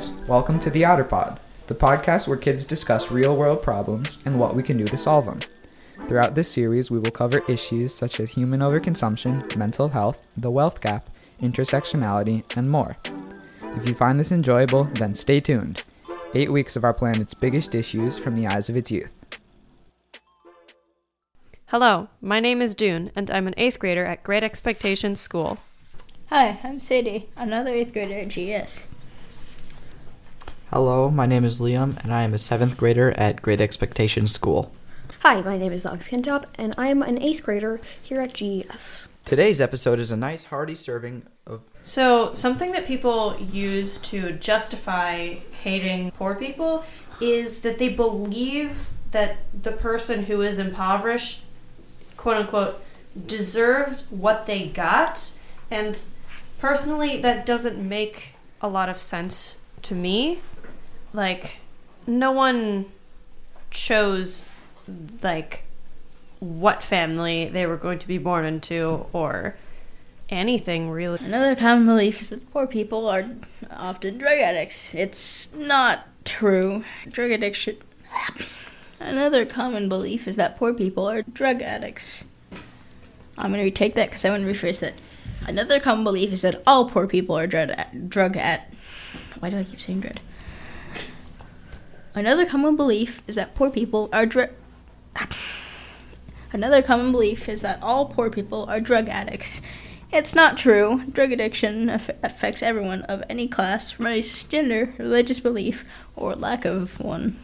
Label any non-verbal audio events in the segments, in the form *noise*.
guys, welcome to the Outer Pod, the podcast where kids discuss real world problems and what we can do to solve them. Throughout this series, we will cover issues such as human overconsumption, mental health, the wealth gap, intersectionality, and more. If you find this enjoyable, then stay tuned. Eight weeks of our planet's biggest issues from the eyes of its youth. Hello, my name is Dune, and I'm an eighth grader at Great Expectations School. Hi, I'm Sadie, another eighth grader at GS. Hello, my name is Liam, and I am a seventh grader at Great Expectations School. Hi, my name is Alex Kentop, and I am an eighth grader here at GES. Today's episode is a nice hearty serving of. So, something that people use to justify hating poor people is that they believe that the person who is impoverished, quote unquote, deserved what they got. And personally, that doesn't make a lot of sense to me. Like, no one chose, like, what family they were going to be born into or anything really. Another common belief is that poor people are often drug addicts. It's not true. Drug addiction. *coughs* Another common belief is that poor people are drug addicts. I'm going to retake that because I want to rephrase that. Another common belief is that all poor people are drug drug at. Why do I keep saying dread? Another common belief is that poor people are. Another common belief is that all poor people are drug addicts. It's not true. Drug addiction aff- affects everyone of any class, race, gender, religious belief, or lack of one.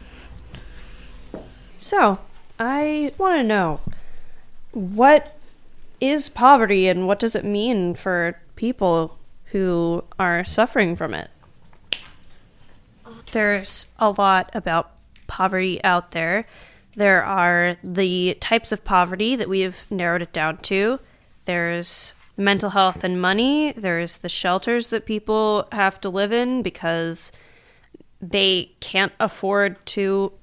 So, I want to know what is poverty and what does it mean for people who are suffering from it? There's a lot about poverty out there. There are the types of poverty that we have narrowed it down to. There's mental health and money. There's the shelters that people have to live in because they can't afford to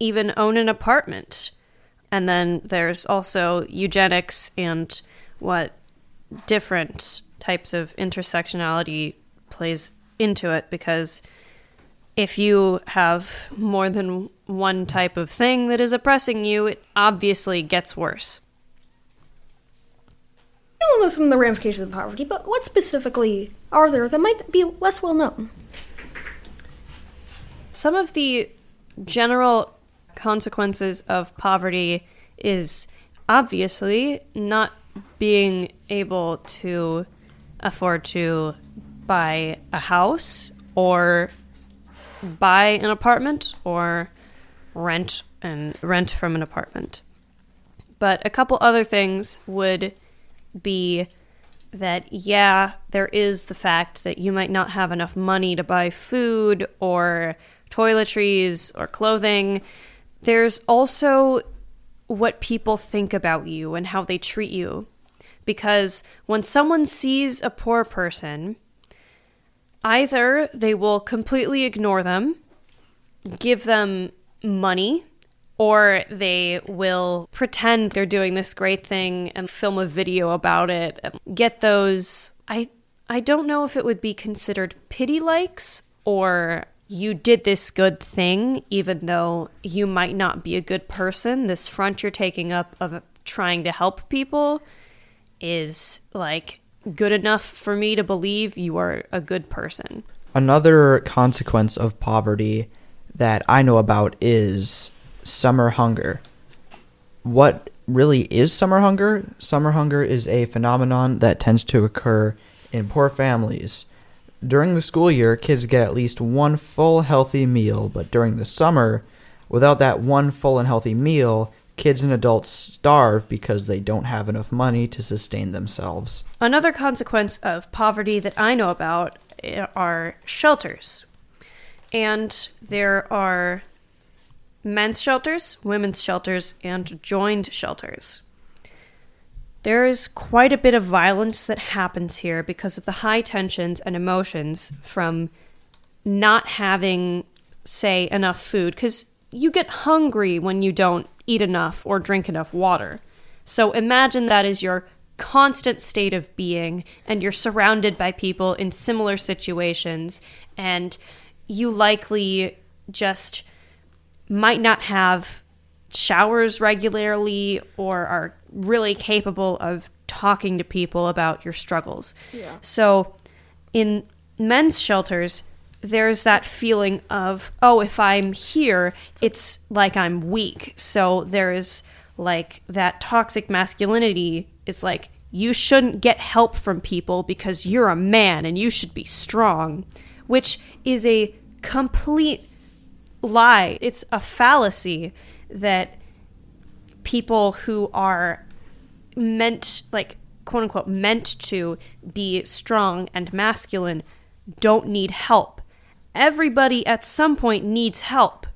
even own an apartment. And then there's also eugenics and what different types of intersectionality plays into it because if you have more than one type of thing that is oppressing you, it obviously gets worse. We all know some of the ramifications of poverty, but what specifically are there that might be less well known? Some of the general consequences of poverty is obviously not being able to afford to buy a house or buy an apartment or rent and rent from an apartment. But a couple other things would be that yeah, there is the fact that you might not have enough money to buy food or toiletries or clothing. There's also what people think about you and how they treat you. Because when someone sees a poor person, either they will completely ignore them, give them money, or they will pretend they're doing this great thing and film a video about it and get those I I don't know if it would be considered pity likes or you did this good thing even though you might not be a good person. This front you're taking up of trying to help people is like good enough for me to believe you are a good person Another consequence of poverty that I know about is summer hunger. What really is summer hunger? Summer hunger is a phenomenon that tends to occur in poor families. During the school year, kids get at least one full healthy meal, but during the summer, without that one full and healthy meal, kids and adults starve because they don't have enough money to sustain themselves. Another consequence of poverty that I know about eh, are shelters. And there are men's shelters, women's shelters, and joined shelters. There is quite a bit of violence that happens here because of the high tensions and emotions from not having, say, enough food. Because you get hungry when you don't eat enough or drink enough water. So imagine that is your constant state of being, and you're surrounded by people in similar situations, and you likely just might not have showers regularly or are really capable of talking to people about your struggles. Yeah. So in men's shelters, there's that feeling of, oh, if I'm here, it's like I'm weak. So there's like that toxic masculinity is like, you shouldn't get help from people because you're a man and you should be strong, which is a complete lie. It's a fallacy that people who are meant, like, quote unquote, meant to be strong and masculine don't need help. Everybody at some point needs help.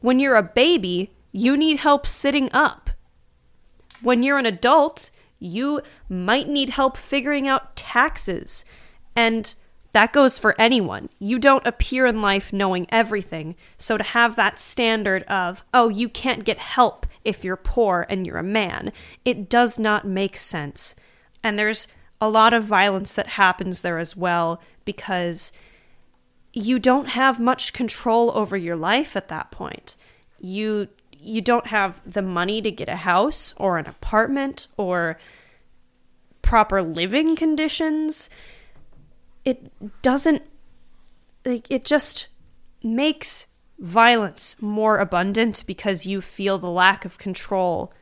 When you're a baby, you need help sitting up. When you're an adult, you might need help figuring out taxes. And that goes for anyone. You don't appear in life knowing everything. So to have that standard of, oh, you can't get help if you're poor and you're a man, it does not make sense. And there's a lot of violence that happens there as well because you don't have much control over your life at that point. You you don't have the money to get a house or an apartment or proper living conditions. It doesn't like it just makes violence more abundant because you feel the lack of control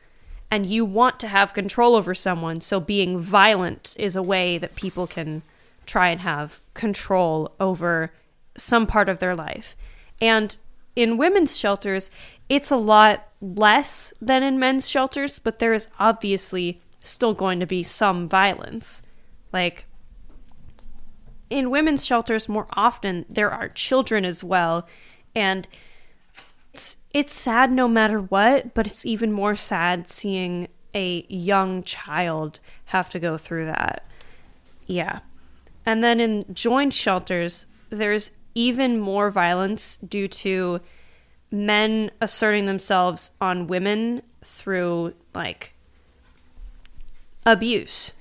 and you want to have control over someone so being violent is a way that people can try and have control over some part of their life. And in women's shelters, it's a lot less than in men's shelters, but there is obviously still going to be some violence. Like, in women's shelters, more often, there are children as well. And it's, it's sad no matter what, but it's even more sad seeing a young child have to go through that. Yeah. And then in joint shelters, there's even more violence due to men asserting themselves on women through like abuse.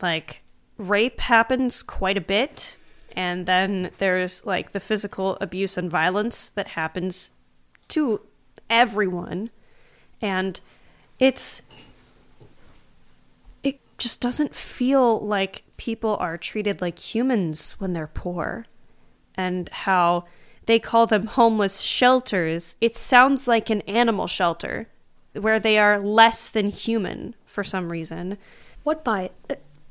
Like rape happens quite a bit and then there's like the physical abuse and violence that happens to everyone and it's it just doesn't feel like people are treated like humans when they're poor and how they call them homeless shelters, it sounds like an animal shelter where they are less than human for some reason. What bi-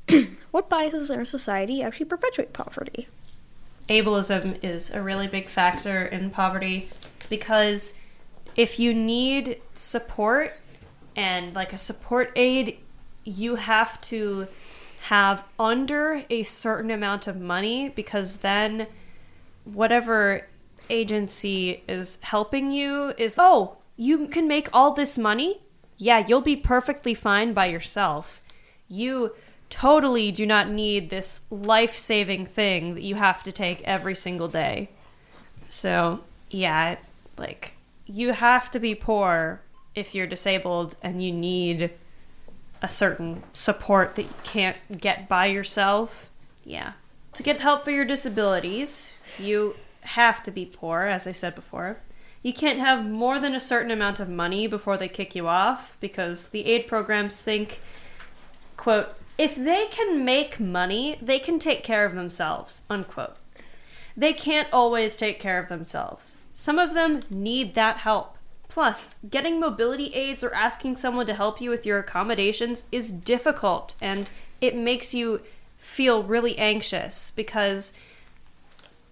*clears throat* what biases in our society actually perpetuate poverty? Ableism is a really big factor in poverty because if you need support and like a support aid, you have to have under a certain amount of money because then whatever agency is helping you is oh, you can make all this money? Yeah, you'll be perfectly fine by yourself. You totally do not need this life saving thing that you have to take every single day. So, yeah, like, you have to be poor if you're disabled and you need a certain support that you can't get by yourself. Yeah. To get help for your disabilities, you have to be poor, as I said before. You can't have more than a certain amount of money before they kick you off because the aid programs think, quote, if they can make money, they can take care of themselves, unquote. They can't always take care of themselves. Some of them need that help. Plus, getting mobility aids or asking someone to help you with your accommodations is difficult and it makes you feel really anxious because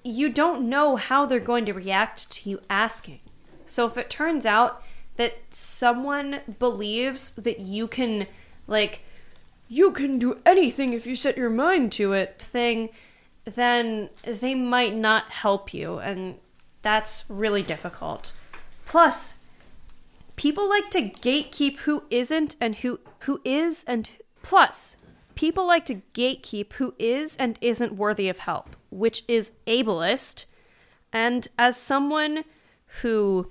you don't know how they're going to react to you asking. So if it turns out that someone believes that you can, like, you can do anything if you set your mind to it thing, then they might not help you. And that's really difficult. Plus, people like to gatekeep who isn't and who who is and plus people like to gatekeep who is and isn't worthy of help which is ableist. And as someone who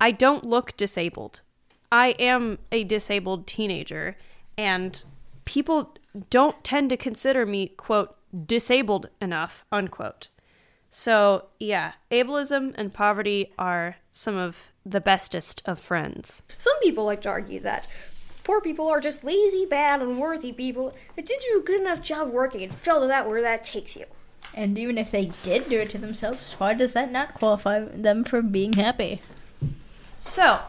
I don't look disabled, I am a disabled teenager, and people don't tend to consider me, quote, disabled enough, unquote. So, yeah, ableism and poverty are some of the bestest of friends. Some people like to argue that poor people are just lazy, bad, unworthy people that didn't do a good enough job working and fell to that where that takes you. And even if they did do it to themselves, why does that not qualify them for being happy? So,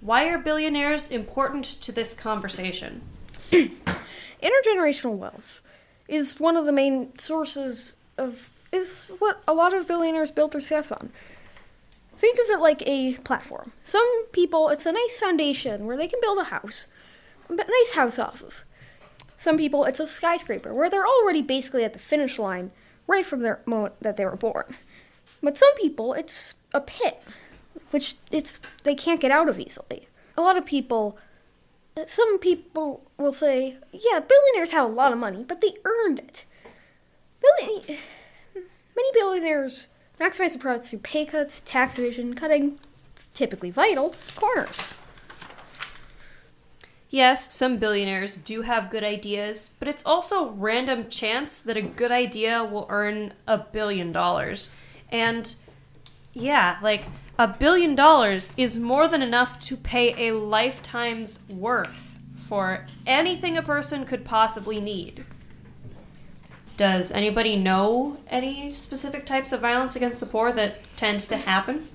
why are billionaires important to this conversation? *clears throat* Intergenerational wealth is one of the main sources of is what a lot of billionaires build their success on. Think of it like a platform. Some people, it's a nice foundation where they can build a house, a nice house off of. Some people, it's a skyscraper where they're already basically at the finish line right from the moment that they were born. But some people, it's a pit, which it's they can't get out of easily. A lot of people, some people will say, "Yeah, billionaires have a lot of money, but they earned it." Many billionaires maximize the profits through pay cuts, tax evasion, cutting typically vital corners. Yes, some billionaires do have good ideas, but it's also random chance that a good idea will earn a billion dollars. And yeah, like a billion dollars is more than enough to pay a lifetime's worth for anything a person could possibly need. Does anybody know any specific types of violence against the poor that tend to happen?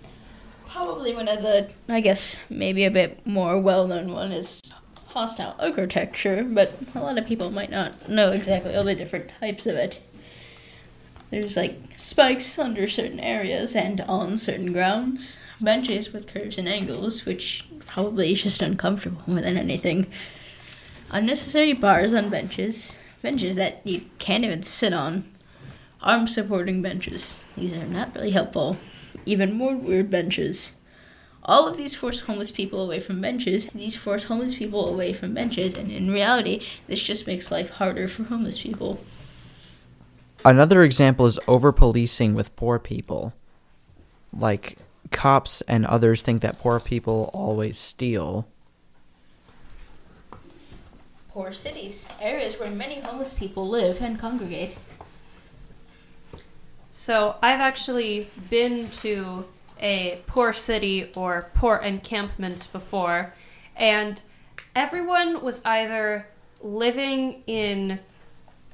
Probably one of the, I guess, maybe a bit more well known one is hostile architecture, but a lot of people might not know exactly all the different types of it. There's like spikes under certain areas and on certain grounds, benches with curves and angles, which probably is just uncomfortable more than anything. Unnecessary bars on benches, benches that you can't even sit on. Arm supporting benches. These are not really helpful. Even more weird benches. All of these force homeless people away from benches. These force homeless people away from benches, and in reality, this just makes life harder for homeless people. Another example is over policing with poor people. Like, cops and others think that poor people always steal. Poor cities, areas where many homeless people live and congregate. So, I've actually been to a poor city or poor encampment before, and everyone was either living in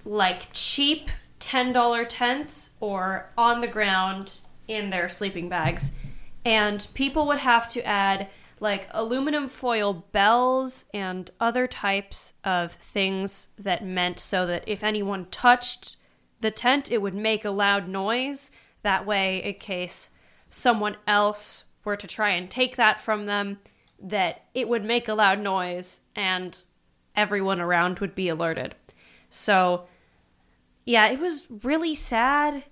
like cheap $10 tents or on the ground in their sleeping bags. And people would have to add like aluminum foil bells and other types of things that meant so that if anyone touched the tent, it would make a loud noise. That way, in case someone else were to try and take that from them, that it would make a loud noise and everyone around would be alerted. So, yeah, it was really sad.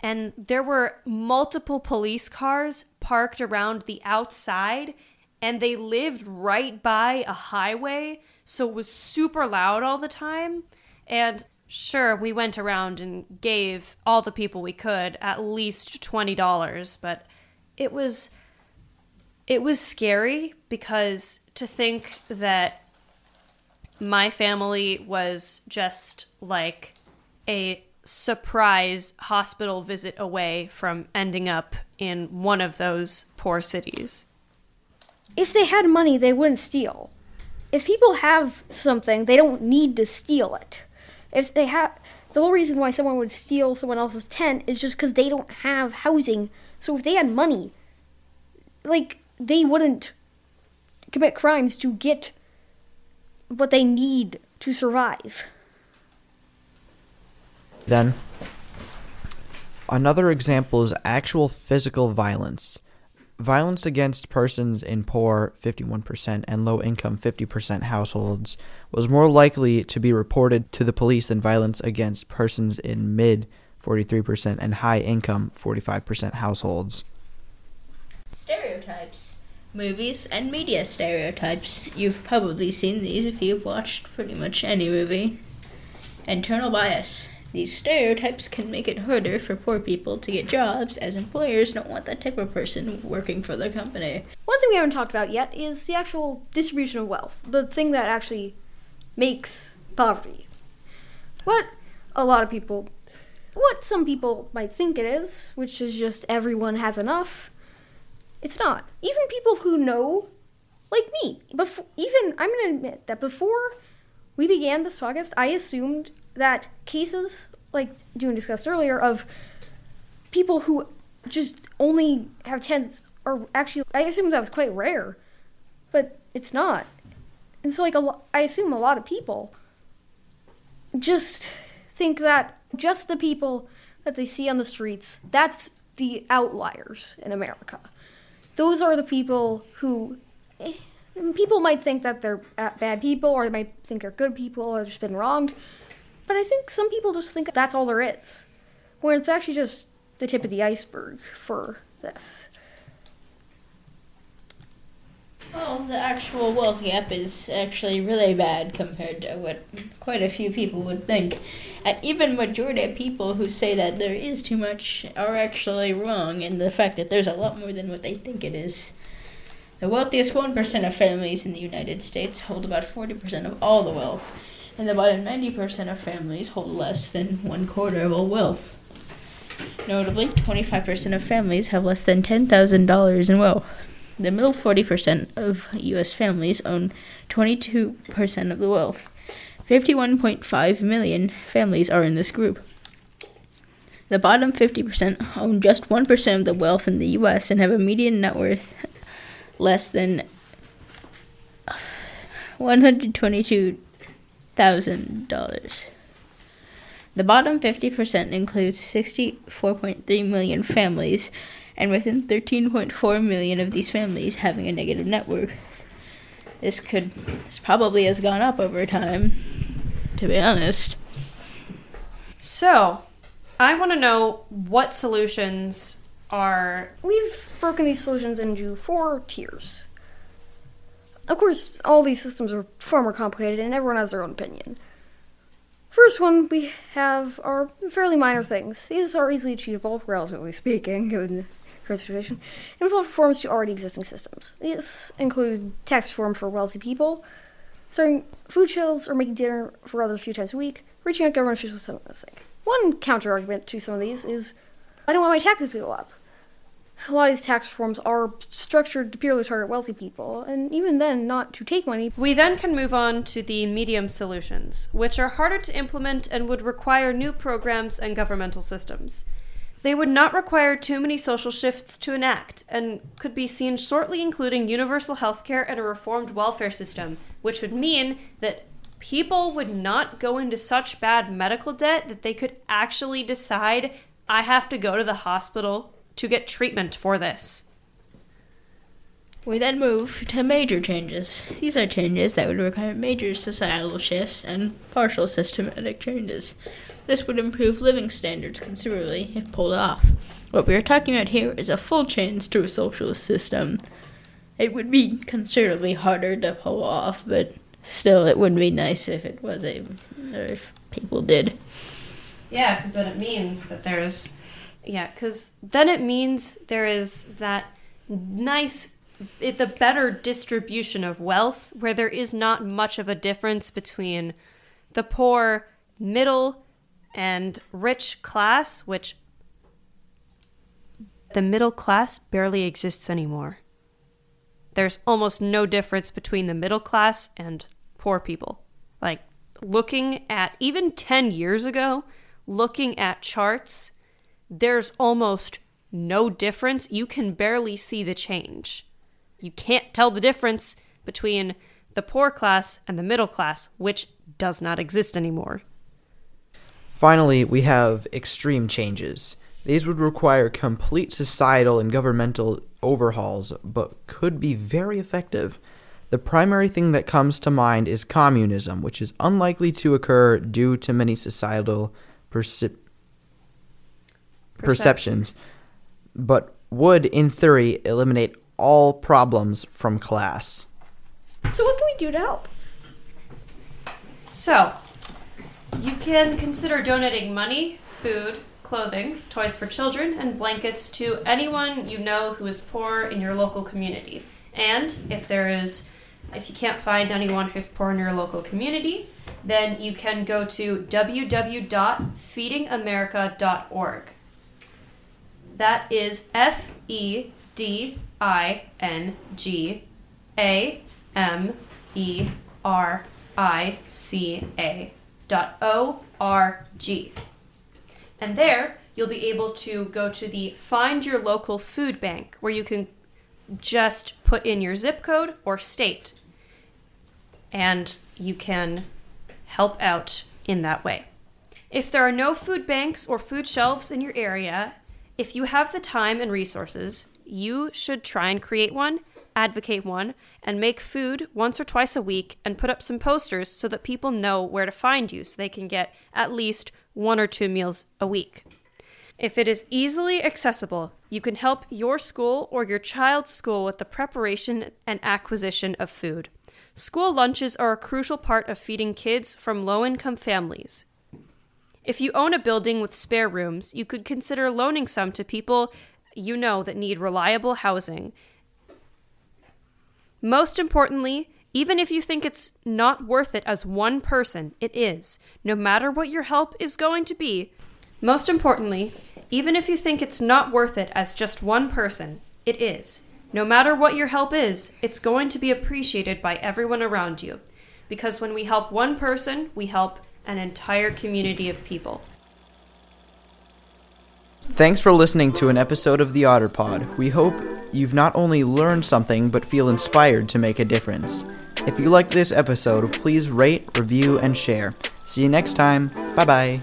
And there were multiple police cars parked around the outside, and they lived right by a highway, so it was super loud all the time. And sure, we went around and gave all the people we could at least $20, but it was it was scary because to think that my family was just like a surprise hospital visit away from ending up in one of those poor cities. If they had money, they wouldn't steal. If people have something, they don't need to steal it. If they have the whole reason why someone would steal someone else's tent is just because they don't have housing. So if they had money, like they wouldn't commit crimes to get what they need to survive. Then, another example is actual physical violence. Violence against persons in poor 51% and low income 50% households was more likely to be reported to the police than violence against persons in mid 43% and high income 45% households. Stereotypes. Movies and media stereotypes. You've probably seen these if you've watched pretty much any movie. Internal bias. These stereotypes can make it harder for poor people to get jobs, as employers don't want that type of person working for their company. One thing we haven't talked about yet is the actual distribution of wealth, the thing that actually makes poverty. What a lot of people what some people might think it is, which is just everyone has enough. It's not. Even people who know, like me, before, even I'm to admit that before we began this podcast, I assumed that cases, like June discussed earlier, of people who just only have tens are actually, I assume that was quite rare, but it's not. And so, like, a lo- I assume a lot of people just think that just the people that they see on the streets, that's the outliers in America. Those are the people who eh, people might think that they're bad people or they might think they're good people or just been wronged. But I think some people just think that's all there is. When it's actually just the tip of the iceberg for this. Well, the actual wealth gap is actually really bad compared to what quite a few people would think. And even majority of people who say that there is too much are actually wrong in the fact that there's a lot more than what they think it is. The wealthiest 1% of families in the United States hold about 40% of all the wealth, and the bottom 90% of families hold less than one quarter of all wealth. Notably, 25% of families have less than $10,000 in wealth. The middle 40% of U.S. families own 22% of the wealth. 51.5 million families are in this group. The bottom 50% own just 1% of the wealth in the U.S. and have a median net worth less than $122,000. The bottom 50% includes 64.3 million families and within 13.4 million of these families having a negative net worth. This could this probably has gone up over time, to be honest. So, I want to know what solutions are. We've broken these solutions into four tiers. Of course, all these systems are far more complicated and everyone has their own opinion. First one we have are fairly minor things. These are easily achievable, relatively speaking, current situation, and involve reforms to already existing systems. These include tax reform for wealthy people, starting food shelves or making dinner for others a few times a week, reaching out government officials to think. One counter argument to some of these is I don't want my taxes to go up. A lot of these tax reforms are structured to purely target wealthy people, and even then, not to take money. We then can move on to the medium solutions, which are harder to implement and would require new programs and governmental systems. They would not require too many social shifts to enact and could be seen shortly including universal health care and a reformed welfare system, which would mean that people would not go into such bad medical debt that they could actually decide, I have to go to the hospital to get treatment for this. We then move to major changes. These are changes that would require major societal shifts and partial systematic changes. This would improve living standards considerably if pulled off. What we are talking about here is a full change to a socialist system. It would be considerably harder to pull off, but still, it would be nice if it was a, or if people did. Yeah, because then it means that there's. Yeah, because then it means there is that nice. It, the better distribution of wealth, where there is not much of a difference between the poor, middle, and rich class, which the middle class barely exists anymore. There's almost no difference between the middle class and poor people. Like, looking at even 10 years ago, looking at charts, there's almost no difference. You can barely see the change. You can't tell the difference between the poor class and the middle class, which does not exist anymore. Finally, we have extreme changes. These would require complete societal and governmental overhauls, but could be very effective. The primary thing that comes to mind is communism, which is unlikely to occur due to many societal percep- perceptions, but would, in theory, eliminate all problems from class. So, what can we do to help? So, you can consider donating money, food, clothing, toys for children, and blankets to anyone you know who is poor in your local community. And if there is, if you can't find anyone who's poor in your local community, then you can go to www.feedingamerica.org. That is F E D I N G A M E R I C A dot O R G. And there you'll be able to go to the Find Your Local Food Bank where you can just put in your zip code or state and you can help out in that way. If there are no food banks or food shelves in your area, if you have the time and resources, you should try and create one, advocate one, and make food once or twice a week and put up some posters so that people know where to find you so they can get at least one or two meals a week. If it is easily accessible, you can help your school or your child's school with the preparation and acquisition of food. School lunches are a crucial part of feeding kids from low income families. If you own a building with spare rooms, you could consider loaning some to people you know that need reliable housing. Most importantly, even if you think it's not worth it as one person, it is. No matter what your help is going to be, most importantly, even if you think it's not worth it as just one person, it is. No matter what your help is, it's going to be appreciated by everyone around you. Because when we help one person, we help an entire community of people. Thanks for listening to an episode of the Otter Pod. We hope you've not only learned something but feel inspired to make a difference. If you liked this episode, please rate, review, and share. See you next time. Bye bye.